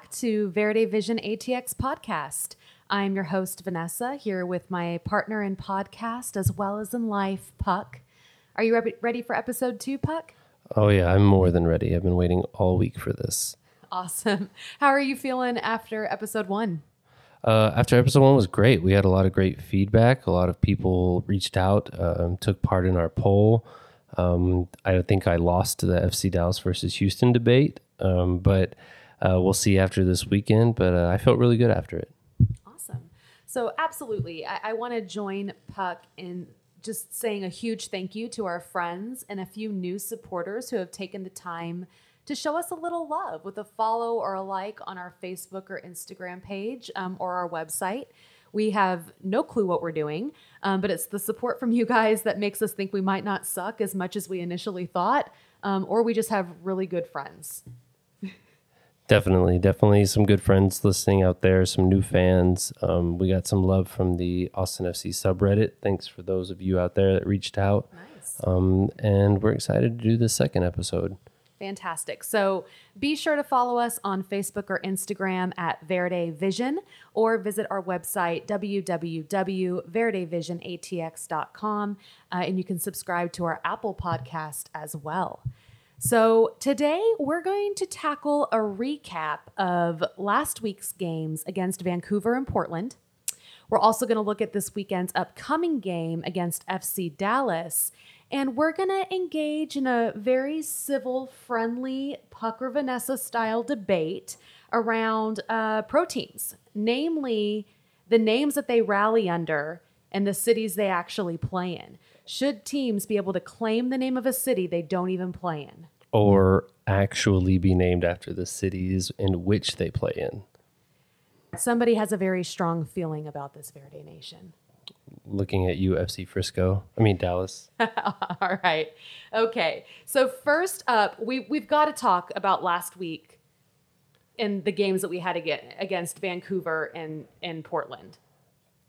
Back to Verde Vision ATX podcast. I'm your host, Vanessa, here with my partner in podcast as well as in life, Puck. Are you re- ready for episode two, Puck? Oh, yeah, I'm more than ready. I've been waiting all week for this. Awesome. How are you feeling after episode one? Uh, after episode one was great. We had a lot of great feedback. A lot of people reached out, um, took part in our poll. Um, I think I lost the FC Dallas versus Houston debate, um, but uh, we'll see after this weekend. But uh, I felt really good after it. Awesome. So, absolutely, I, I want to join Puck in just saying a huge thank you to our friends and a few new supporters who have taken the time to show us a little love with a follow or a like on our Facebook or Instagram page um, or our website. We have no clue what we're doing, um, but it's the support from you guys that makes us think we might not suck as much as we initially thought, um, or we just have really good friends. Definitely, definitely some good friends listening out there, some new fans. Um, we got some love from the Austin FC subreddit. Thanks for those of you out there that reached out. Nice. Um, and we're excited to do the second episode. Fantastic. So be sure to follow us on Facebook or Instagram at Verde Vision or visit our website, www.verdevisionatx.com. Uh, and you can subscribe to our Apple podcast as well. So, today we're going to tackle a recap of last week's games against Vancouver and Portland. We're also going to look at this weekend's upcoming game against FC Dallas. And we're going to engage in a very civil, friendly Pucker Vanessa style debate around uh, pro teams, namely the names that they rally under and the cities they actually play in. Should teams be able to claim the name of a city they don't even play in? Or actually be named after the cities in which they play in? Somebody has a very strong feeling about this Verde Nation. Looking at you, FC Frisco. I mean Dallas. All right. Okay. So first up, we we've got to talk about last week and the games that we had against Vancouver and and Portland.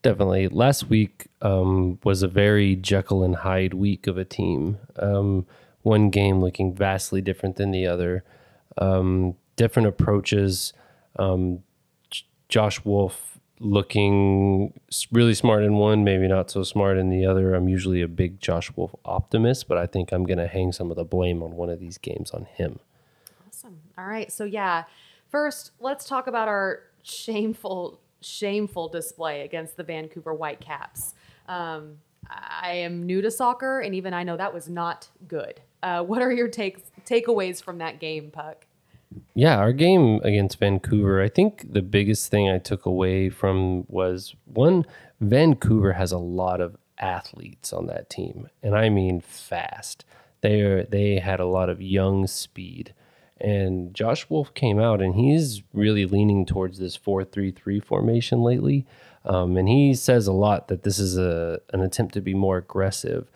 Definitely. Last week um, was a very Jekyll and Hyde week of a team. Um, one game looking vastly different than the other. Um, different approaches. Um, J- Josh Wolff looking really smart in one, maybe not so smart in the other. I'm usually a big Josh Wolff optimist, but I think I'm going to hang some of the blame on one of these games on him. Awesome. All right. So, yeah, first, let's talk about our shameful shameful display against the Vancouver Whitecaps. Um, I am new to soccer, and even I know that was not good. Uh, what are your takes takeaways from that game, Puck? Yeah, our game against Vancouver, I think the biggest thing I took away from was one, Vancouver has a lot of athletes on that team, and I mean fast. They are, they had a lot of young speed. And Josh Wolff came out and he's really leaning towards this 4 3 3 formation lately. Um, and he says a lot that this is a, an attempt to be more aggressive.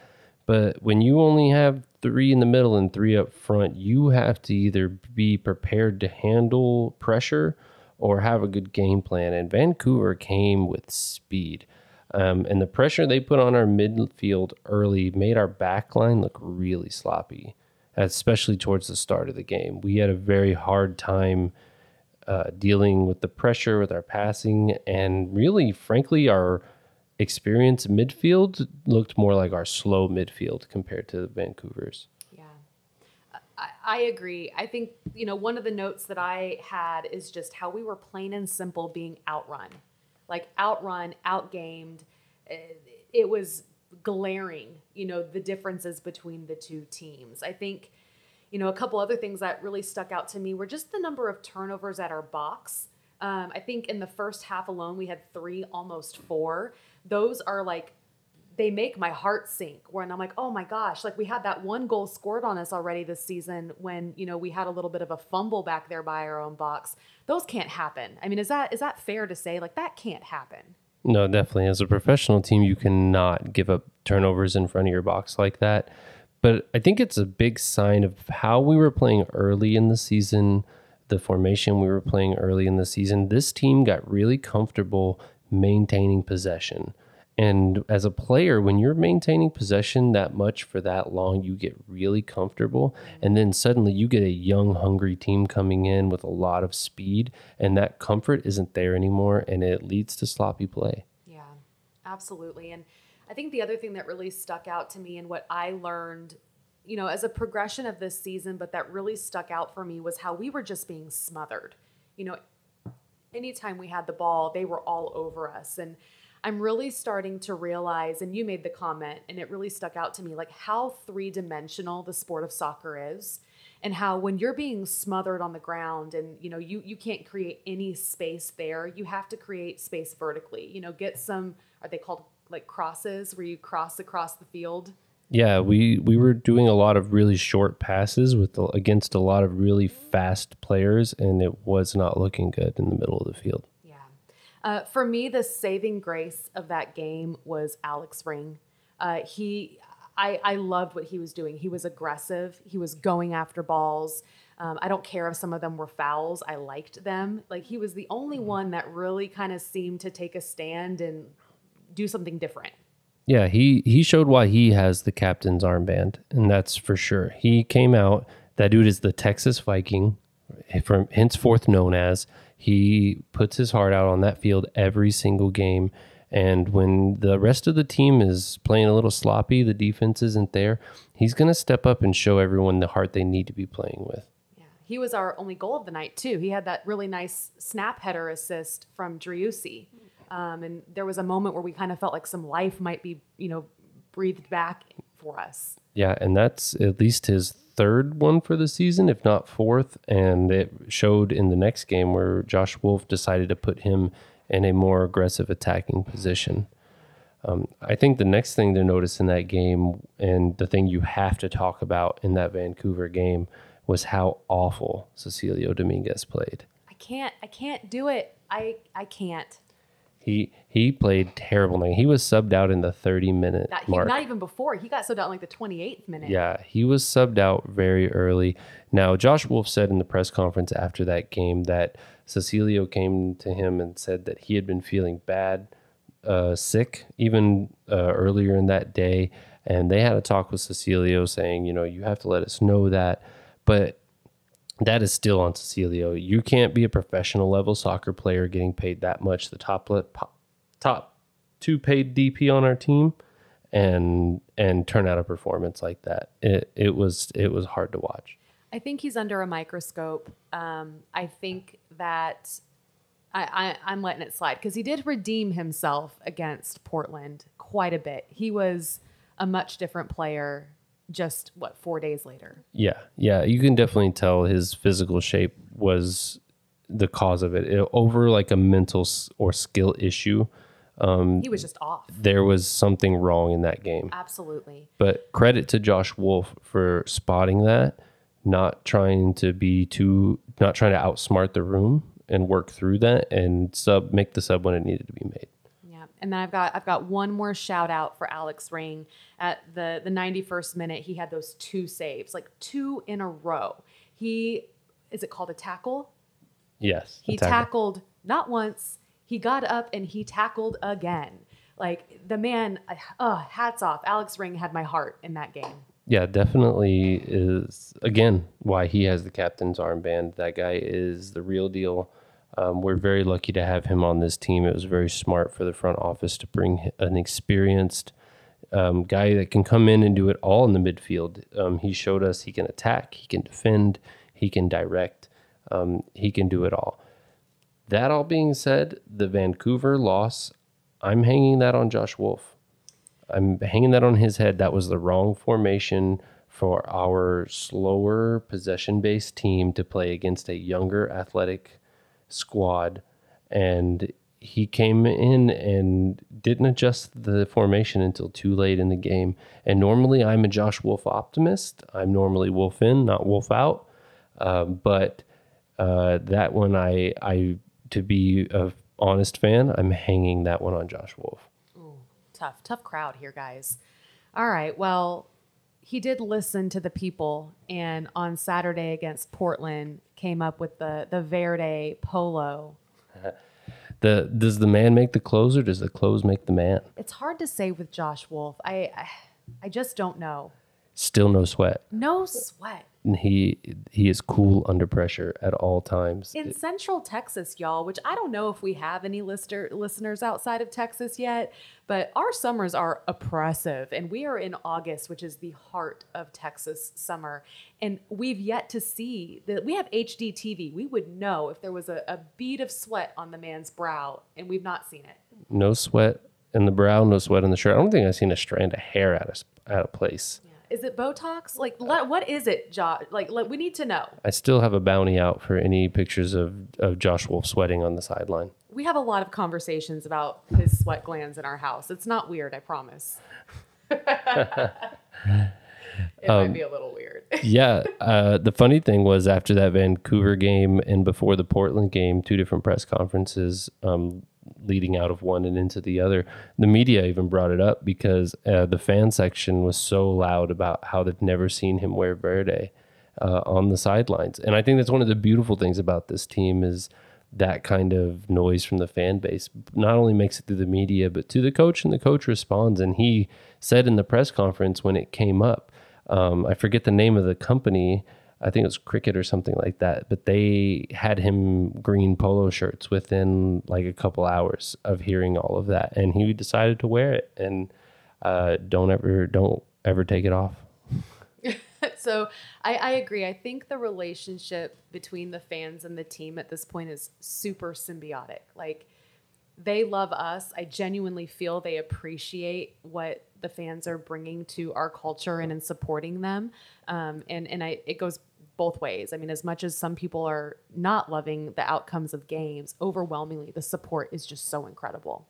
But when you only have three in the middle and three up front, you have to either be prepared to handle pressure or have a good game plan. And Vancouver came with speed. Um, and the pressure they put on our midfield early made our back line look really sloppy especially towards the start of the game. We had a very hard time uh, dealing with the pressure with our passing, and really, frankly, our experience midfield looked more like our slow midfield compared to the Vancouver's. Yeah, I, agree. I think you know one of the notes that I had is just how we were plain and simple being outrun, like outrun, outgamed. It was glaring, you know, the differences between the two teams. I think, you know, a couple other things that really stuck out to me were just the number of turnovers at our box. Um, I think in the first half alone, we had three, almost four. Those are like, they make my heart sink when I'm like, oh my gosh, like we had that one goal scored on us already this season when, you know, we had a little bit of a fumble back there by our own box. Those can't happen. I mean, is that is that fair to say? Like that can't happen. No, definitely. As a professional team, you cannot give up turnovers in front of your box like that. But I think it's a big sign of how we were playing early in the season, the formation we were playing early in the season. This team got really comfortable maintaining possession. And as a player, when you're maintaining possession that much for that long, you get really comfortable. And then suddenly you get a young, hungry team coming in with a lot of speed, and that comfort isn't there anymore, and it leads to sloppy play. Yeah, absolutely. And I think the other thing that really stuck out to me and what I learned, you know, as a progression of this season, but that really stuck out for me was how we were just being smothered. You know, anytime we had the ball, they were all over us. And I'm really starting to realize, and you made the comment, and it really stuck out to me, like how three dimensional the sport of soccer is. And how when you're being smothered on the ground and you know you you can't create any space there, you have to create space vertically. You know, get some are they called like crosses where you cross across the field? Yeah, we we were doing a lot of really short passes with against a lot of really fast players, and it was not looking good in the middle of the field. Uh, for me, the saving grace of that game was Alex Ring. Uh, he, I, I loved what he was doing. He was aggressive. He was going after balls. Um, I don't care if some of them were fouls. I liked them. Like he was the only one that really kind of seemed to take a stand and do something different. Yeah, he he showed why he has the captain's armband, and that's for sure. He came out. That dude is the Texas Viking, from henceforth known as. He puts his heart out on that field every single game. And when the rest of the team is playing a little sloppy, the defense isn't there, he's going to step up and show everyone the heart they need to be playing with. Yeah, he was our only goal of the night too. He had that really nice snap header assist from Driussi. Um, and there was a moment where we kind of felt like some life might be, you know, breathed back for us. Yeah, and that's at least his third one for the season, if not fourth. And it showed in the next game where Josh Wolff decided to put him in a more aggressive attacking position. Um, I think the next thing to notice in that game, and the thing you have to talk about in that Vancouver game, was how awful Cecilio Dominguez played. I can't, I can't do it. I, I can't. He he played terrible. He was subbed out in the 30 minute Not, he, mark. not even before. He got subbed out in like the 28th minute. Yeah, he was subbed out very early. Now, Josh Wolff said in the press conference after that game that Cecilio came to him and said that he had been feeling bad, uh, sick, even uh, earlier in that day. And they had a talk with Cecilio saying, you know, you have to let us know that. But that is still on Cecilio. You can't be a professional level soccer player getting paid that much. The top top two paid DP on our team, and and turn out a performance like that. It it was it was hard to watch. I think he's under a microscope. Um, I think that I, I I'm letting it slide because he did redeem himself against Portland quite a bit. He was a much different player just what four days later. Yeah, yeah, you can definitely tell his physical shape was the cause of it. it over like a mental or skill issue. Um, he was just off. There was something wrong in that game. Absolutely. But credit to Josh Wolff for spotting that, not trying to be too, not trying to outsmart the room and work through that and sub make the sub when it needed to be made. And then I've got I've got one more shout out for Alex Ring at the the 91st minute. He had those two saves, like two in a row. He is it called a tackle? Yes. He tackle. tackled not once. He got up and he tackled again. Like the man, uh, hats off. Alex Ring had my heart in that game. Yeah, definitely is again why he has the captain's armband. That guy is the real deal. Um, we're very lucky to have him on this team. It was very smart for the front office to bring an experienced um, guy that can come in and do it all in the midfield. Um, he showed us he can attack, he can defend, he can direct, um, he can do it all. That all being said, the Vancouver loss, I'm hanging that on Josh Wolff. I'm hanging that on his head. That was the wrong formation for our slower possession based team to play against a younger athletic squad, and he came in and didn't adjust the formation until too late in the game. And normally, I'm a Josh Wolff optimist. I'm normally Wolff in, not Wolff out. Uh, but uh, that one, I, I to be a honest fan, I'm hanging that one on Josh Wolff. Ooh, tough, tough crowd here, guys. All right, well, he did listen to the people, and on Saturday against Portland, came up with the the Verde polo. the does the man make the clothes or does the clothes make the man? It's hard to say with Josh Wolff. I, I, I just don't know. Still no sweat. No sweat. And he he is cool under pressure at all times. In Central Texas, y'all, which I don't know if we have any lister, listeners outside of Texas yet, but our summers are oppressive. And we are in August, which is the heart of Texas summer. And we've yet to see that we have HD TV. We would know if there was a, a bead of sweat on the man's brow, and we've not seen it. No sweat in the brow, no sweat in the shirt. I don't think I've seen a strand of hair out of out of place. Yeah. Is it Botox? Like, let, what is it, Josh? Like, let, we need to know. I still have a bounty out for any pictures of, of Josh Wolff sweating on the sideline. We have a lot of conversations about his sweat glands in our house. It's not weird, I promise. it might be a little weird. yeah. Uh, the funny thing was after that Vancouver game and before the Portland game, two different press conferences um, leading out of one and into the other. The media even brought it up because uh, the fan section was so loud about how they've never seen him wear verde uh, on the sidelines. And I think that's one of the beautiful things about this team is that kind of noise from the fan base not only makes it through the media but to the coach and the coach responds and he said in the press conference when it came up um, i forget the name of the company I think it was cricket or something like that. But they had him green polo shirts within like a couple hours of hearing all of that, and he decided to wear it. And uh, don't ever, don't ever take it off. so I, I agree. I think the relationship between the fans and the team at this point is super symbiotic. Like they love us. I genuinely feel they appreciate what the fans are bringing to our culture and in supporting them. Um, and and I it goes both ways. I mean, as much as some people are not loving the outcomes of games, overwhelmingly the support is just so incredible.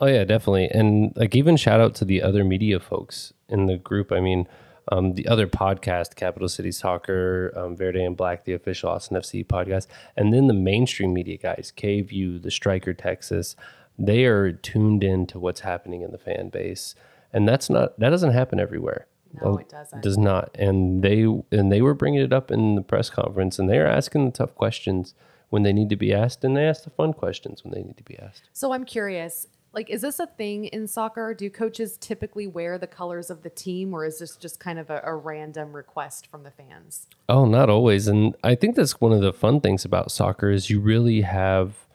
Oh yeah, definitely. And like even shout out to the other media folks in the group. I mean, um, the other podcast, Capital City Soccer, um, Verde and Black, the official Austin FC podcast, and then the mainstream media guys, KVUE, the Striker Texas, they are tuned in to what's happening in the fan base, and that's not that doesn't happen everywhere. No, it doesn't. Does not. And they and they were bringing it up in the press conference, and they are asking the tough questions when they need to be asked, and they ask the fun questions when they need to be asked. So I'm curious. Like, is this a thing in soccer? Do coaches typically wear the colors of the team, or is this just kind of a, a random request from the fans? Oh, not always. And I think that's one of the fun things about soccer is you really have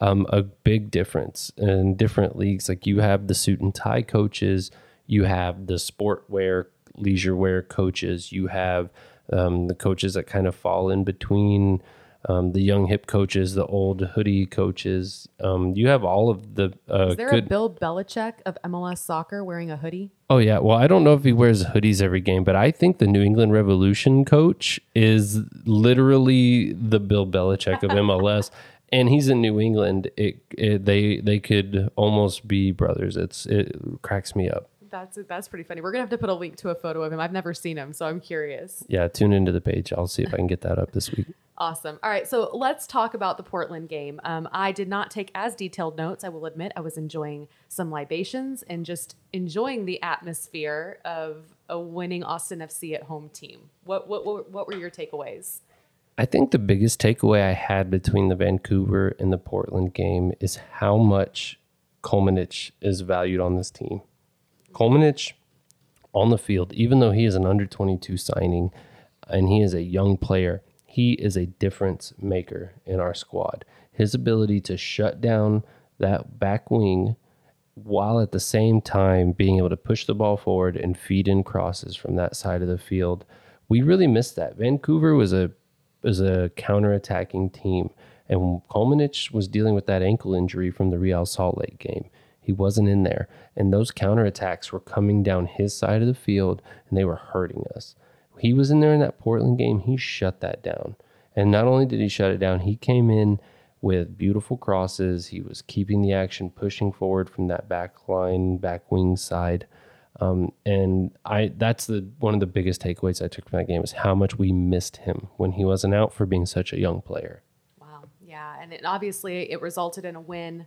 um, a big difference in different leagues. Like you have the suit and tie coaches, you have the sport wear leisure wear coaches. You have um, the coaches that kind of fall in between um, the young hip coaches, the old hoodie coaches. Um, you have all of the. Uh, Is there good... a Bill Belichick of MLS soccer wearing a hoodie? Oh yeah. Well, I don't know if he wears hoodies every game, but I think the New England Revolution coach is literally the Bill Belichick of MLS. and he's in New England. It, it, they they could almost be brothers. It's it cracks me up. That's that's pretty funny. We're gonna have to put a link to a photo of him. I've never seen him, so I'm curious. Yeah, tune into the page. I'll see if I can get that up this week. Awesome. All right, so let's talk about the Portland game. Um, I did not take as detailed notes. I will admit I was enjoying some libations and just enjoying the atmosphere of a winning Austin FC at home team. What what what, what were your takeaways? I think the biggest takeaway I had between the Vancouver and the Portland game is how much Kolmanic is valued on this team. Kolmanic on the field, even though he is an under 22 signing and he is a young player, he is a difference maker in our squad. His ability to shut down that back wing while at the same time being able to push the ball forward and feed in crosses from that side of the field. We really missed that. Vancouver was a was a counter-attacking team and Kolmanic was dealing with that ankle injury from the Real Salt Lake game. He wasn't in there. And those counterattacks were coming down his side of the field and they were hurting us. He was in there in that Portland game. He shut that down. And not only did he shut it down, he came in with beautiful crosses. He was keeping the action, pushing forward from that back line, back wing side. Um, and I that's the one of the biggest takeaways I took from that game is how much we missed him when he wasn't out for being such a young player. Wow. Yeah. And it, obviously it resulted in a win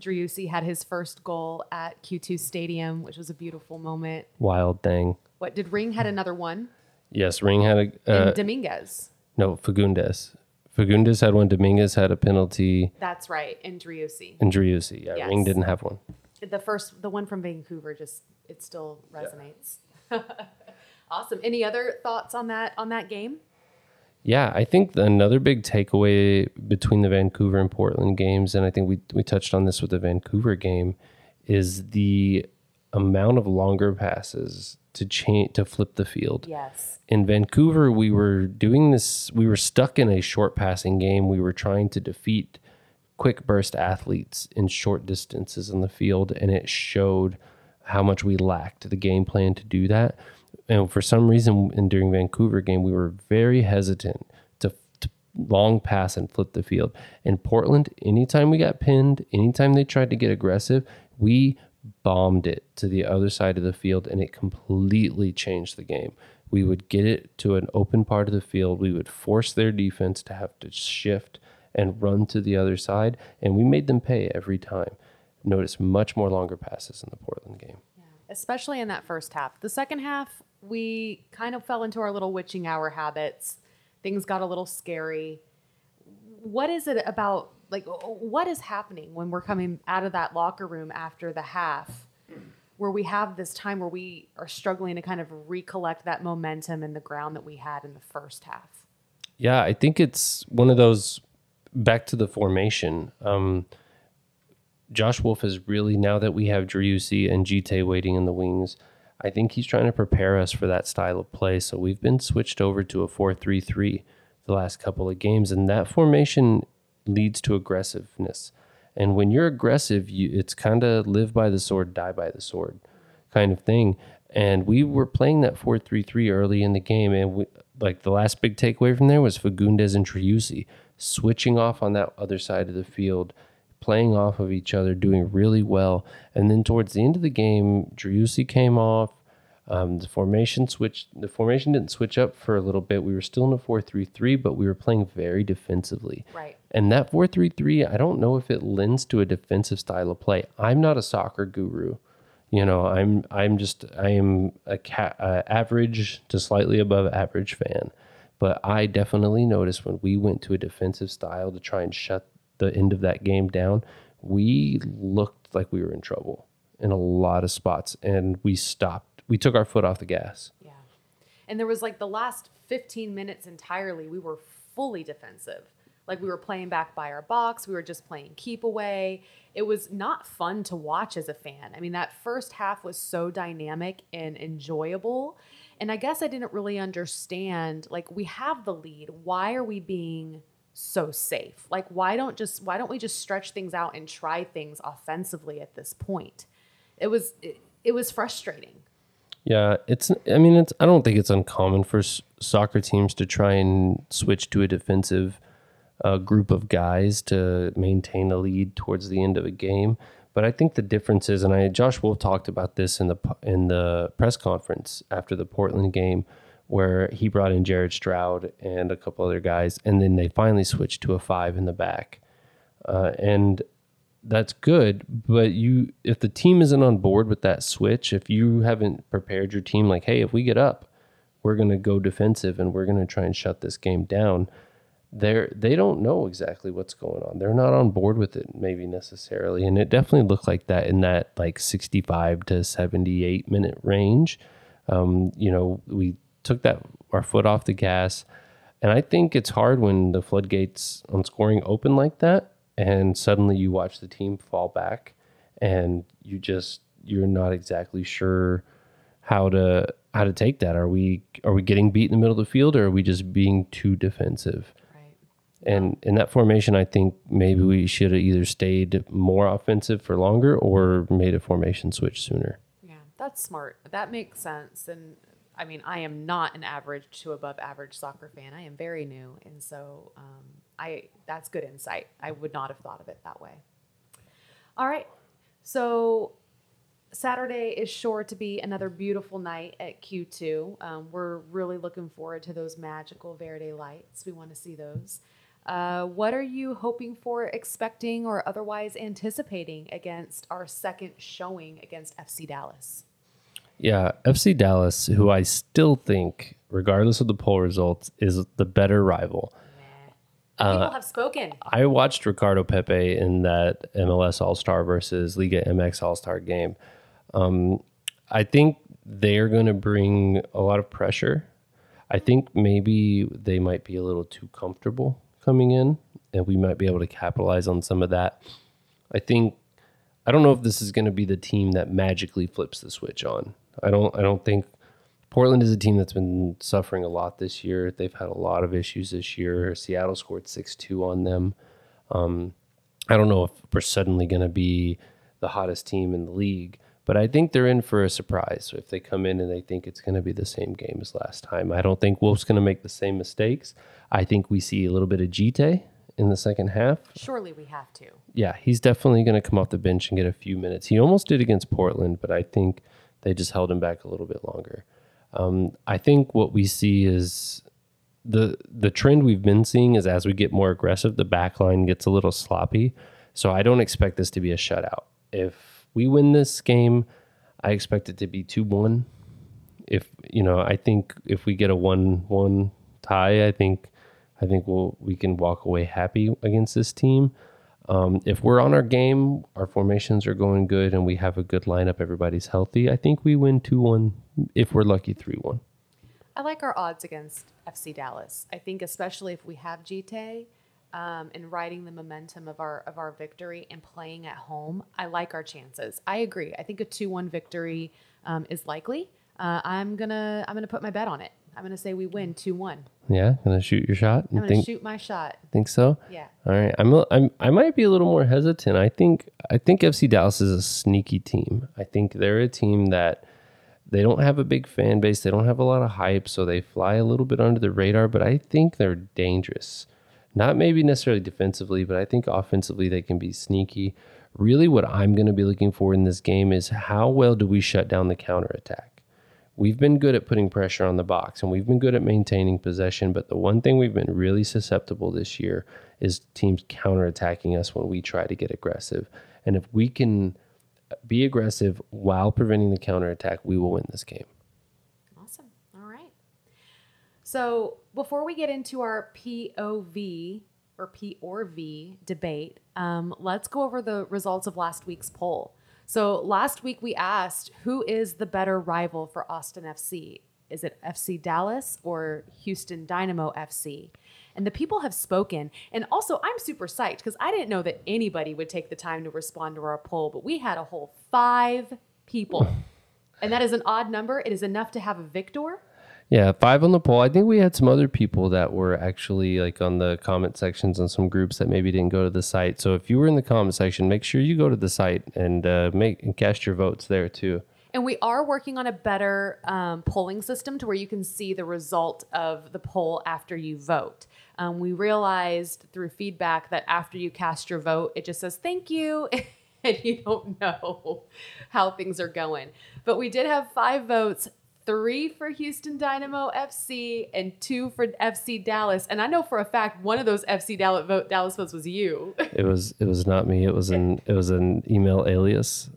Driussi had his first goal at Q2 Stadium, which was a beautiful moment. Wild thing. What did Ring had another one? Yes, Ring had a uh, and Dominguez. No, Fagundez. Fagundez had one. Dominguez had a penalty. That's right, in Driussi. And Driussi. Yeah, Yes. Ring didn't have one. The first, the one from Vancouver, just it still resonates. awesome. Any other thoughts on that on that game? Yeah, I think another big takeaway between the Vancouver and Portland games, and I think we we touched on this with the Vancouver game, is the amount of longer passes to change to flip the field. Yes. In Vancouver, we were doing this. We were stuck in a short passing game. We were trying to defeat quick burst athletes in short distances in the field, and it showed how much we lacked the game plan to do that. And for some reason, in during Vancouver game, we were very hesitant to, to long pass and flip the field. In Portland, anytime we got pinned, anytime they tried to get aggressive, we bombed it to the other side of the field, and it completely changed the game. We would get it to an open part of the field. We would force their defense to have to shift and run to the other side, and we made them pay every time. Notice much more longer passes in the Portland game. Especially in that first half. The second half, we kind of fell into our little witching hour habits. Things got a little scary. What is it about? Like, what is happening when we're coming out of that locker room after the half, where we have this time where we are struggling to kind of recollect that momentum and the ground that we had in the first half? Yeah, I think it's one of those back to the formation. Um, Josh Wolff is really now that we have Driussi and Djitté waiting in the wings, I think he's trying to prepare us for that style of play. So we've been switched over to a 4-3-3 the last couple of games and that formation leads to aggressiveness. And when you're aggressive, you it's kind of live by the sword, die by the sword kind of thing. And we were playing that 4-3-3 early in the game and we, like the last big takeaway from there was Fagundez and Driussi switching off on that other side of the field, playing off of each other, doing really well. And then towards the end of the game, Driussi came off. Um, the formation switched. The formation didn't switch up for a little bit. We were still in a four-three-three, but we were playing very defensively. Right. And that four-three-three, I don't know if it lends to a defensive style of play. I'm not a soccer guru. You know, I'm I'm just I am a ca- uh, average to slightly above average fan. But I definitely noticed when we went to a defensive style to try and shut the end of that game down, we looked like we were in trouble in a lot of spots and we stopped. We took our foot off the gas. Yeah. And there was like the last 15 minutes entirely, we were fully defensive. Like we were playing back by our box, we were just playing keep away. It was not fun to watch as a fan. I mean, that first half was so dynamic and enjoyable. And I guess I didn't really understand like we have the lead. Why are we being so safe? Like why don't just why don't we just stretch things out and try things offensively at this point? It was it, it was frustrating. Yeah, it's. I mean, it's. I don't think it's uncommon for s- soccer teams to try and switch to a defensive uh, group of guys to maintain a lead towards the end of a game. But I think the difference is, and I Josh Wolff talked about this in the in the press conference after the Portland game, where he brought in Jared Stroud and a couple other guys, and then they finally switched to a five in the back, uh, and that's good but you if the team isn't on board with that switch if you haven't prepared your team like hey if we get up we're going to go defensive and we're going to try and shut this game down they're they don't know exactly what's going on. They're not on board with it maybe necessarily. And it definitely looked like that in that like 65 to 78 minute range. Um, you know we took that our foot off the gas and i think it's hard when the floodgates on scoring open like that and suddenly you watch the team fall back and you just you're not exactly sure how to how to take that are we are we getting beat in the middle of the field or are we just being too defensive Right. and in that formation i think maybe we should have either stayed more offensive for longer or made a formation switch sooner Yeah, that's smart. That makes sense. And I mean, I am not an average to above average soccer fan. I am very new, and so um, I that's good insight. I would not have thought of it that way. All right, so Saturday is sure to be another beautiful night at Q2. Um, we're really looking forward to those magical Verde lights. We want to see those. Uh, what are you hoping for, expecting, or otherwise anticipating against our second showing against FC Dallas? Yeah, FC Dallas, who I still think, regardless of the poll results, is the better rival. People have spoken. I watched Ricardo Pepi in that MLS All Star versus Liga MX All Star game. Um, I think they're going to bring a lot of pressure. I think maybe they might be a little too comfortable coming in, and we might be able to capitalize on some of that. I think I don't know if this is going to be the team that magically flips the switch on. I don't. I don't think Portland is a team that's been suffering a lot this year. They've had a lot of issues this year. Seattle scored six two on them. Um, I don't know if we're suddenly going to be the hottest team in the league, but I think they're in for a surprise. So if they come in and they think it's going to be the same game as last time, I don't think Wolff's going to make the same mistakes. I think we see a little bit of Djitté in the second half. Surely we have to. Yeah, he's definitely going to come off the bench and get a few minutes. He almost did against Portland, but I think they just held him back a little bit longer. Um, I think what we see is the the trend we've been seeing is as we get more aggressive, the back line gets a little sloppy. So I don't expect this to be a shutout. If we win this game, I expect it to be two one. If you know, I think if we get a one one tie, I think I think we'll we can walk away happy against this team. Um, if we're on our game, our formations are going good, and we have a good lineup, everybody's healthy. I think we win two one. If we're lucky, three one. I like our odds against FC Dallas. I think especially if we have Djitté um, and riding the momentum of our of our victory and playing at home, I like our chances. I agree. I think a two one victory um, is likely. Uh, I'm gonna I'm gonna put my bet on it. I'm gonna say we win two one. Yeah, gonna shoot your shot. I'm gonna think shoot my shot. think so. Yeah. All right, I'm, a, I'm I might be a little more hesitant. I think I think FC Dallas is a sneaky team. I think they're a team that they don't have a big fan base. They don't have a lot of hype, so they fly a little bit under the radar. But I think they're dangerous. Not maybe necessarily defensively, but I think offensively they can be sneaky. Really, what I'm going to be looking for in this game is how well do we shut down the counterattack? We've been good at putting pressure on the box and we've been good at maintaining possession, but the one thing we've been really susceptible this year is teams counterattacking us when we try to get aggressive. And if we can be aggressive while preventing the counterattack, we will win this game. Awesome. All right. So before we get into our POV or P or V debate, um, let's go over the results of last week's poll. So last week we asked who is the better rival for Austin FC? Is it FC Dallas or Houston Dynamo FC? And the people have spoken. And also, I'm super psyched because I didn't know that anybody would take the time to respond to our poll, but we had a whole five people. And that is an odd number. It is enough to have a victor. Yeah, five on the poll. I think we had some other people that were actually like on the comment sections on some groups that maybe didn't go to the site. So if you were in the comment section, make sure you go to the site and uh, make and cast your votes there too. And we are working on a better um, polling system to where you can see the result of the poll after you vote. Um, we realized through feedback that after you cast your vote, it just says thank you. and you don't know how things are going. But we did have five votes three for Houston Dynamo FC and two for FC Dallas. And I know for a fact one of those FC Dallas vote Dallas votes was you. It was it was not me. It was an it was an email alias.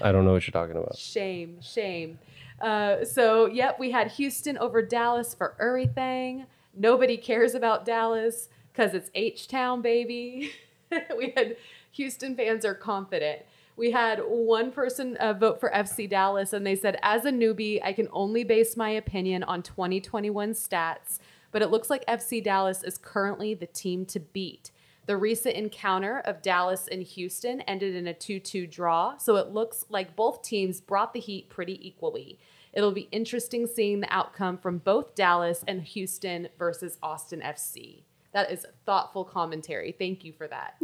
I don't know what you're talking about. shame, shame. Uh, so yep, we had Houston over Dallas for everything. Nobody cares about Dallas because it's H Town, baby. we had Houston fans are confident. We had one person uh, vote for FC Dallas, and they said, as a newbie, I can only base my opinion on 2021 stats, but it looks like FC Dallas is currently the team to beat. The recent encounter of Dallas and Houston ended in a 2 2 draw, so it looks like both teams brought the heat pretty equally. It'll be interesting seeing the outcome from both Dallas and Houston versus Austin FC. That is thoughtful commentary. Thank you for that.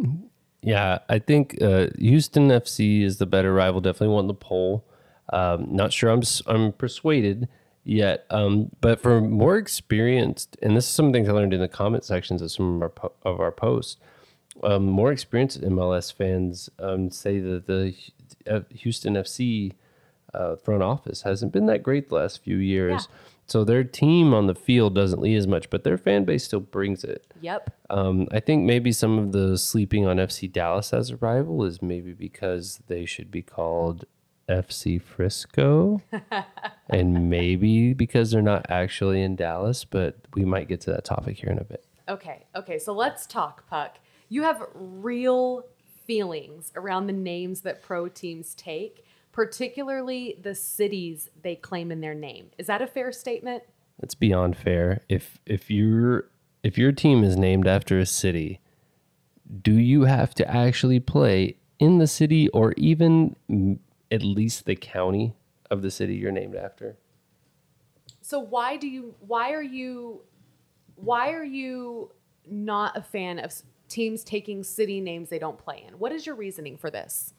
Yeah, I think uh, Houston FC is the better rival. Definitely won the poll. Um, not sure I'm I'm persuaded yet, um, but for more experienced, and this is some things I learned in the comment sections of some of our po- of our posts. Um, more experienced MLS fans um, say that the uh, Houston FC uh, front office hasn't been that great the last few years. So their team on the field doesn't lead as much, but their fan base still brings it. Yep. Um, I think maybe some of the sleeping on FC Dallas as a rival is maybe because they should be called FC Frisco, and maybe because they're not actually in Dallas. But we might get to that topic here in a bit. Okay, okay. So let's talk, Puck. You have real feelings around the names that pro teams take, particularly the cities they claim in their name. Is that a fair statement? It's beyond fair. If if your if your team is named after a city, do you have to actually play in the city or even at least the county of the city you're named after? So why do you why are you why are you not a fan of teams taking city names they don't play in? What is your reasoning for this?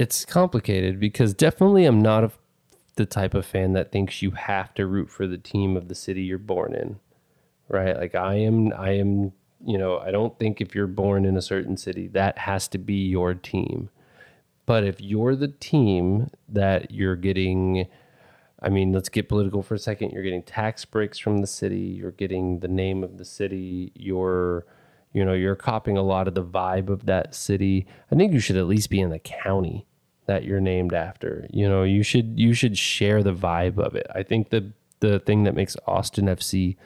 It's complicated because definitely I'm not a, the type of fan that thinks you have to root for the team of the city you're born in. Right? Like I am I am, you know, I don't think if you're born in a certain city that has to be your team. But if you're the team that you're getting I mean, let's get political for a second. You're getting tax breaks from the city. You're getting the name of the city. You're, you know, you're copying a lot of the vibe of that city. I think you should at least be in the county that you're named after. You know, you should you should share the vibe of it. I think the the thing that makes Austin FC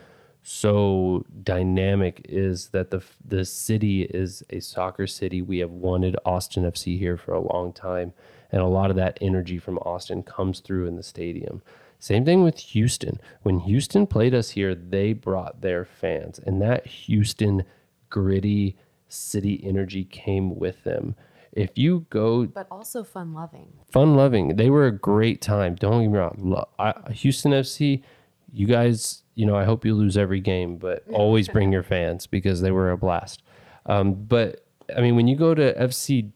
so dynamic is that the the city is a soccer city. We have wanted Austin FC here for a long time, and a lot of that energy from Austin comes through in the stadium. Same thing with Houston. When Houston played us here, they brought their fans, and that Houston gritty city energy came with them. If you go But also fun loving. fun loving. They were a great time. Don't get me wrong. I, Houston FC, you guys, you know, I hope you lose every game, but always bring your fans because they were a blast. Um, but I mean, when you go to FC,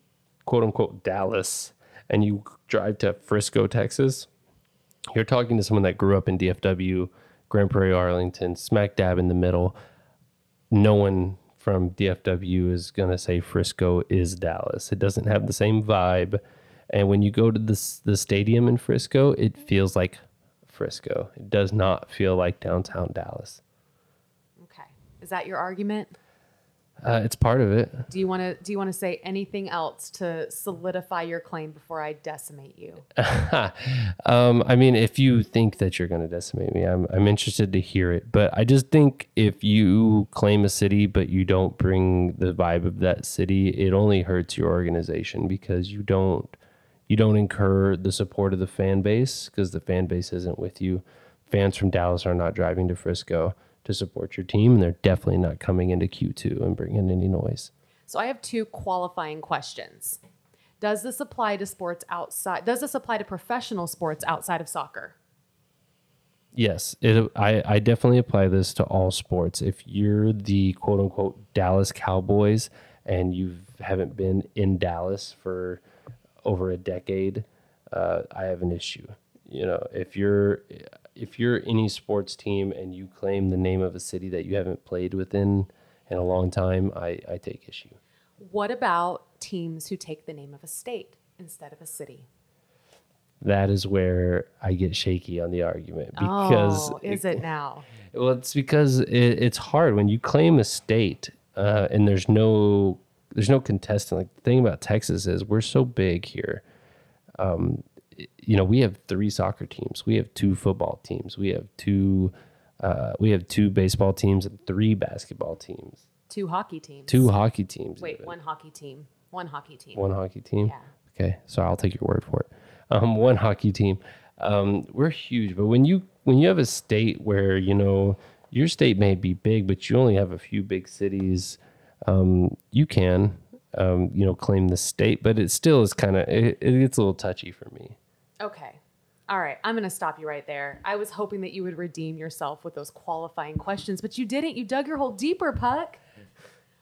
quote unquote, Dallas, and you drive to Frisco, Texas, you're talking to someone that grew up in DFW, Grand Prairie, Arlington, smack dab in the middle. No one from DFW is going to say Frisco is Dallas. It doesn't have the same vibe. And when you go to this the stadium in Frisco, it feels like Frisco. It does not feel like downtown Dallas. Okay. Is that your argument? Uh, it's part of it. Do you want to do you want to say anything else to solidify your claim before I decimate you? um, I mean, if you think that you're going to decimate me, I'm I'm interested to hear it. But I just think if you claim a city but you don't bring the vibe of that city, it only hurts your organization because you don't you don't incur the support of the fan base because the fan base isn't with you. Fans from Dallas are not driving to Frisco to support your team, and they're definitely not coming into Q2 and bringing any noise. So I have two qualifying questions. Does this apply to sports outside? Does this apply to professional sports outside of soccer? Yes, it, I, I definitely apply this to all sports. If you're the quote unquote Dallas Cowboys and you haven't been in Dallas for over a decade, uh, I have an issue. You know, if you're if you're any sports team and you claim the name of a city that you haven't played within in a long time, I, I take issue. What about teams who take the name of a state instead of a city? That is where I get shaky on the argument because oh, is it now? Well, it's because it, it's hard when you claim a state uh, and there's no there's no contestant. Like the thing about Texas is we're so big here. Um, you know, we have three soccer teams, we have two football teams, we have two uh, we have two baseball teams and three basketball teams, Two hockey teams. two hockey teams. Wait, even. one hockey team. One hockey team. one hockey team. Yeah. Okay, so I'll take your word for it. Um, one hockey team. Um, we're huge, but when you when you have a state where you know your state may be big, but you only have a few big cities, um, you can um, you know claim the state, but it still is kind of it, it gets a little touchy for me. Okay. All right. I'm going to stop you right there. I was hoping that you would redeem yourself with those qualifying questions, but you didn't. You dug your hole deeper, Puck.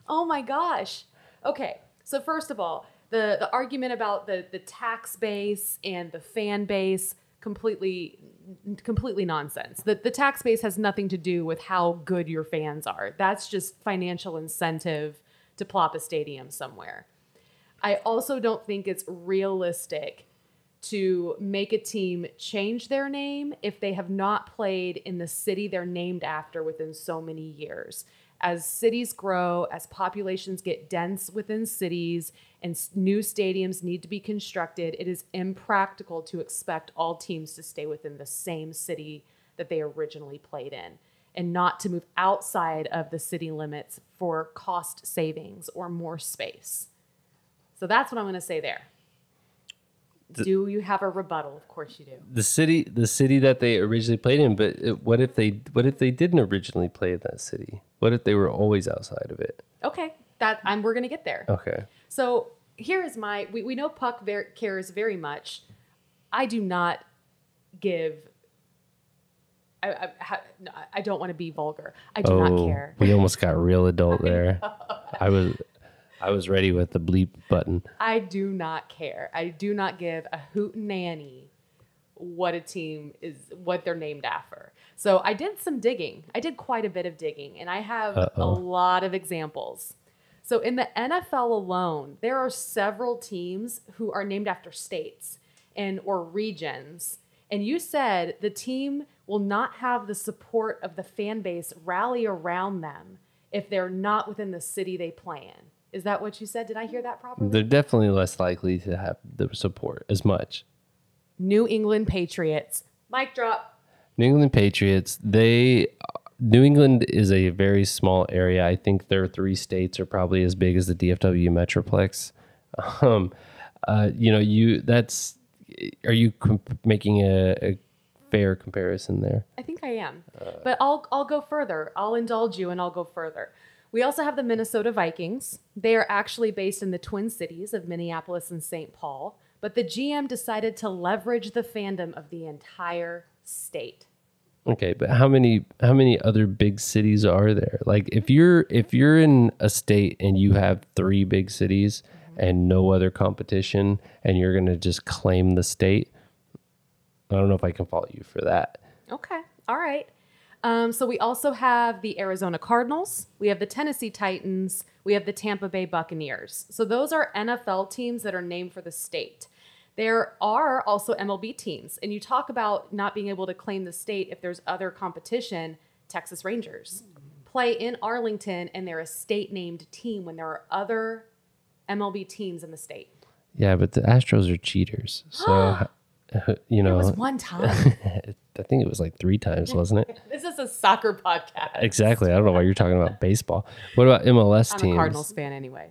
Oh my gosh. Okay. So first of all, the the argument about the the tax base and the fan base completely completely nonsense. The the tax base has nothing to do with how good your fans are. That's just financial incentive to plop a stadium somewhere. I also don't think it's realistic to make a team change their name if they have not played in the city they're named after within so many years. As cities grow, as populations get dense within cities, and new stadiums need to be constructed, it is impractical to expect all teams to stay within the same city that they originally played in. and not to move outside of the city limits for cost savings or more space. So that's what I'm going to say there. Do you have a rebuttal? Of course you do. The city, the city that they originally played in, but it, what if they, what if they didn't originally play in that city? What if they were always outside of it? Okay, that I'm. We're going to get there. Okay. So here is my. We, we know Puck ver- cares very much. I do not give. I, I, ha- no, I don't want to be vulgar. I do not oh, care. Oh, we almost got real adult there. I was, I was ready with the bleep button. I do not care. I do not give a hoot nanny what a team is, what they're named after. So I did some digging. I did quite a bit of digging, and I have a Uh-oh. lot of examples. So in the NFL alone, there are several teams who are named after states and or regions. And you said the team will not have the support of the fan base rally around them if they're not within the city they play in. Is that what you said? Did I hear that properly? They're definitely less likely to have the support as much. New England Patriots. Mic drop. New England Patriots, they New England is a very small area. I think their three states are probably as big as the DFW Metroplex. Um, uh, you know, you that's are you comp- making a, a fair comparison there? I think I am. but I'll I'll go further. I'll indulge you and I'll go further. We also have the Minnesota Vikings. They are actually based in the Twin Cities of Minneapolis and St. Paul, but the GM decided to leverage the fandom of the entire state. Okay, but how many how many other big cities are there? Like if you're if you're in a state and you have three big cities mm-hmm. and no other competition and you're going to just claim the state, I don't know if I can follow you for that. Okay. All right. Um, so we also have the Arizona Cardinals, we have the Tennessee Titans, we have the Tampa Bay Buccaneers. So those are NFL teams that are named for the state. There are also MLB teams, and you talk about not being able to claim the state if there's other competition. Texas Rangers play in Arlington, and they're a state named team when there are other MLB teams in the state. Yeah, but the Astros are cheaters. So you know, It was one time. I think it was like 3 times, wasn't it? this is a soccer podcast. exactly. I don't know why you're talking about baseball. What about MLS I'm teams? a Cardinals fan anyway.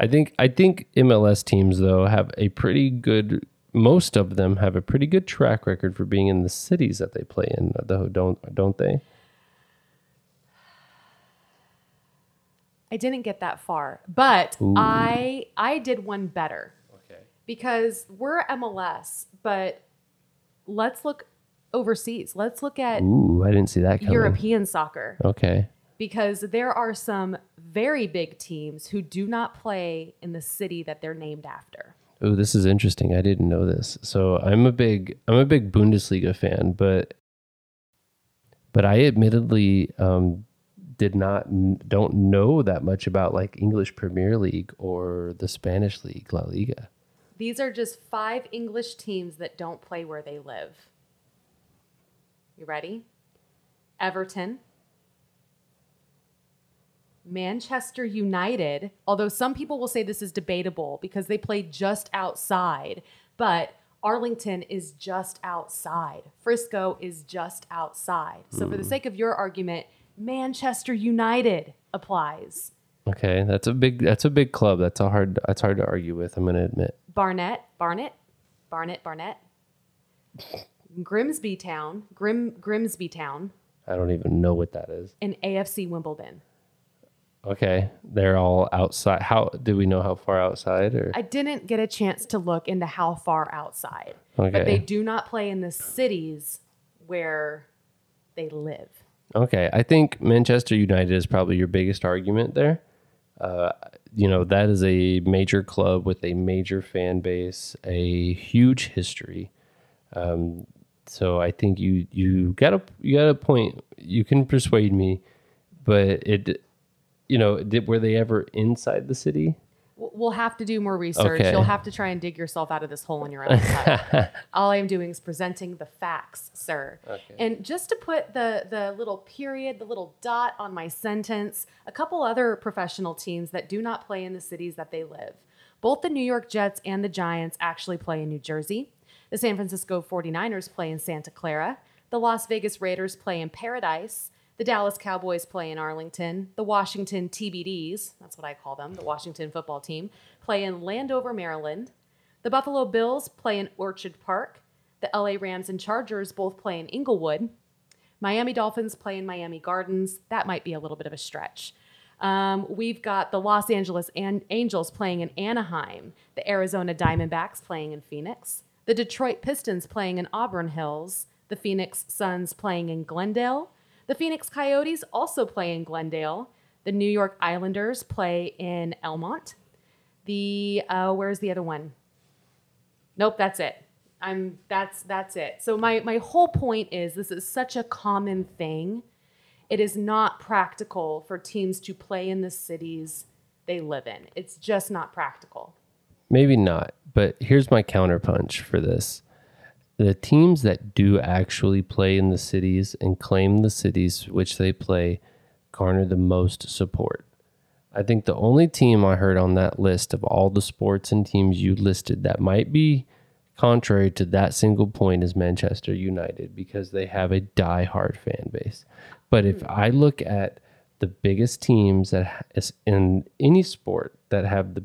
I think I think MLS teams though have a pretty good. Most of them have a pretty good track record for being in the cities that they play in. Though don't don't they? I didn't get that far, but I I did one better. Because we're MLS, but let's look overseas. Let's look at Ooh, I didn't see that coming. European soccer Okay. because there are some very big teams who do not play in the city that they're named after. Ooh, this is interesting. I didn't know this. So I'm a big I'm a big Bundesliga fan, but but I admittedly um, did not don't know that much about like English Premier League or the Spanish league La Liga. These are just five English teams that don't play where they live. You ready? Everton, Manchester United, although some people will say this is debatable because they play just outside, but Arlington is just outside. Frisco is just outside. So, for the hmm. sake of your argument, Manchester United applies. Okay, that's a big that's a big club. That's a hard that's hard to argue with. I'm gonna admit. Barnet, Barnet, Barnet, Barnet, Grimsby Town, Grim Grimsby Town, I don't even know what that is. and AFC Wimbledon. Okay, they're all outside. How do we know how far outside? Or I didn't get a chance to look into how far outside, Okay. but they do not play in the cities where they live. okay, I think Manchester United is probably your biggest argument there. Uh, you know that is a major club with a major fan base, a huge history. Um, so I think you you got a you got a point. You can persuade me, but it, you know, did were they ever inside the city? We'll have to do more research. Okay. You'll have to try and dig yourself out of this hole on your own. All I am doing is presenting the facts, sir. And just to put the the little period, the little dot on my sentence, a couple other professional teams that do not play in the cities that they live. Both the New York Jets and the Giants actually play in New Jersey. The San Francisco 49ers play in Santa Clara. The Las Vegas Raiders play in Paradise. The Dallas Cowboys play in Arlington. The Washington TBDs, that's what I call them, the Washington football team, play in Landover, Maryland. The Buffalo Bills play in Orchard Park. The LA Rams and Chargers both play in Inglewood. Miami Dolphins play in Miami Gardens. That might be a little bit of a stretch. Um, we've got the Los Angeles An- Angels playing in Anaheim, the Arizona Diamondbacks playing in Phoenix, the Detroit Pistons playing in Auburn Hills, the Phoenix Suns playing in Glendale, the Phoenix Coyotes also play in Glendale, the New York Islanders play in Elmont. The uh, where's the other one? Nope, that's it. I'm that's that's it. So my my whole point is this is such a common thing. It is not practical for teams to play in the cities they live in. It's just not practical. Maybe not, but here's my counterpunch for this. The teams that do actually play in the cities and claim the cities which they play garner the most support. I think the only team I heard on that list of all the sports and teams you listed that might be contrary to that single point is Manchester United because they have a die-hard fan base. But if hmm. I look at the biggest teams that in any sport that have the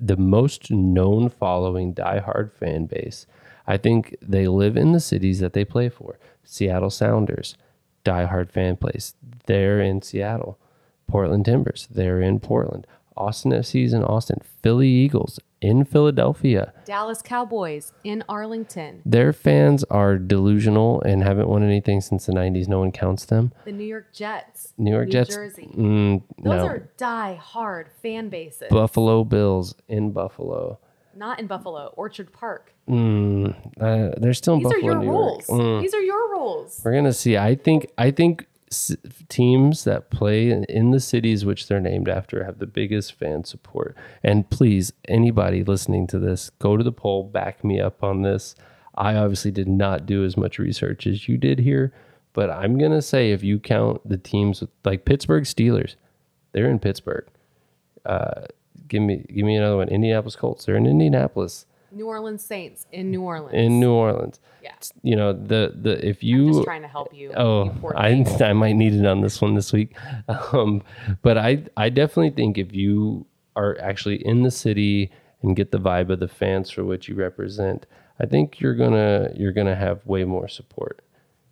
the most known following die-hard fan base, I think they live in the cities that they play for. Seattle Sounders, die-hard fan place. They're in Seattle. Portland Timbers, they're in Portland. Austin FC's in Austin. Philly Eagles in Philadelphia. Dallas Cowboys in Arlington. Their fans are delusional and haven't won anything since the 90s. No one counts them. The New York Jets. New York New Jets. Jersey. Mm, Those no. are die hard fan bases. Buffalo Bills in Buffalo. Not in Buffalo, Orchard Park. Mm, uh, they're still in These Buffalo, are your New rules. Mm. These are your rules. We're gonna see. I think. I think s- teams that play in, in the cities which they're named after have the biggest fan support. And please, anybody listening to this, go to the poll. Back me up on this. I obviously did not do as much research as you did here, but I'm gonna say if you count the teams with, like Pittsburgh Steelers, they're in Pittsburgh. Uh, give me give me another one. Indianapolis Colts. They're in Indianapolis. New Orleans Saints in New Orleans. In New Orleans. Yeah. You know the the if I'm you just trying to help you. Oh, you I. I might need it on this one this week. Um, but I I definitely think if you are actually in the city and get the vibe of the fans for what you represent, I think you're gonna you're gonna have way more support.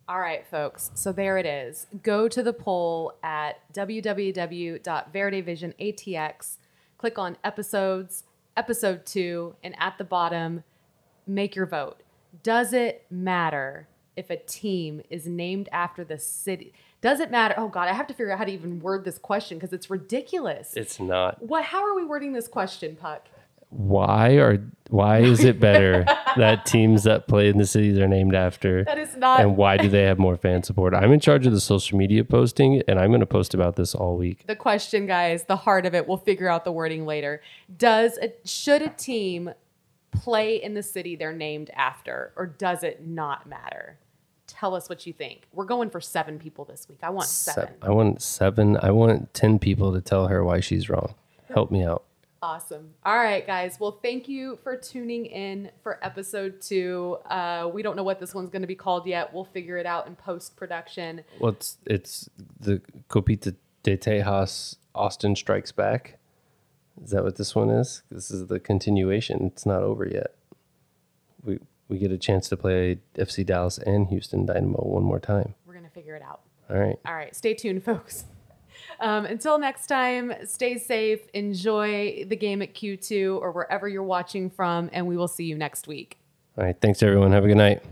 All right, folks. So there it is. Go to the poll at www.verdevisionatx. Click on episodes, episode two, and at the bottom, make your vote. Does it matter if a team is named after the city? Does it matter? Oh God, I have to figure out how to even word this question because it's ridiculous. It's not. what? How are we wording this question, Puck? Why are why is it better that teams that play in the cities are named after? That is not. and why do they have more fan support? I'm in charge of the social media posting, and I'm going to post about this all week. the question, guys, the heart of it. We'll figure out the wording later. Does a, should a team play in the city they're named after, or does it not matter? Tell us what you think. We're going for seven people this week. I want seven. I want seven. I want ten people to tell her why she's wrong. Help me out. Awesome. All right, guys. Well, thank you for tuning in for episode two. Uh, we don't know what this one's going to be called yet. We'll figure it out in post production. Well, it's it's the Copita de Tejas Austin Strikes Back. Is that what this one is? This is the continuation. It's not over yet. We we get a chance to play FC Dallas and Houston Dynamo one more time. We're going to figure it out. All right. All right, stay tuned, folks. Um, until next time, stay safe, enjoy the game at Q2 or wherever you're watching from, and we will see you next week. All right. Thanks everyone. Have a good night.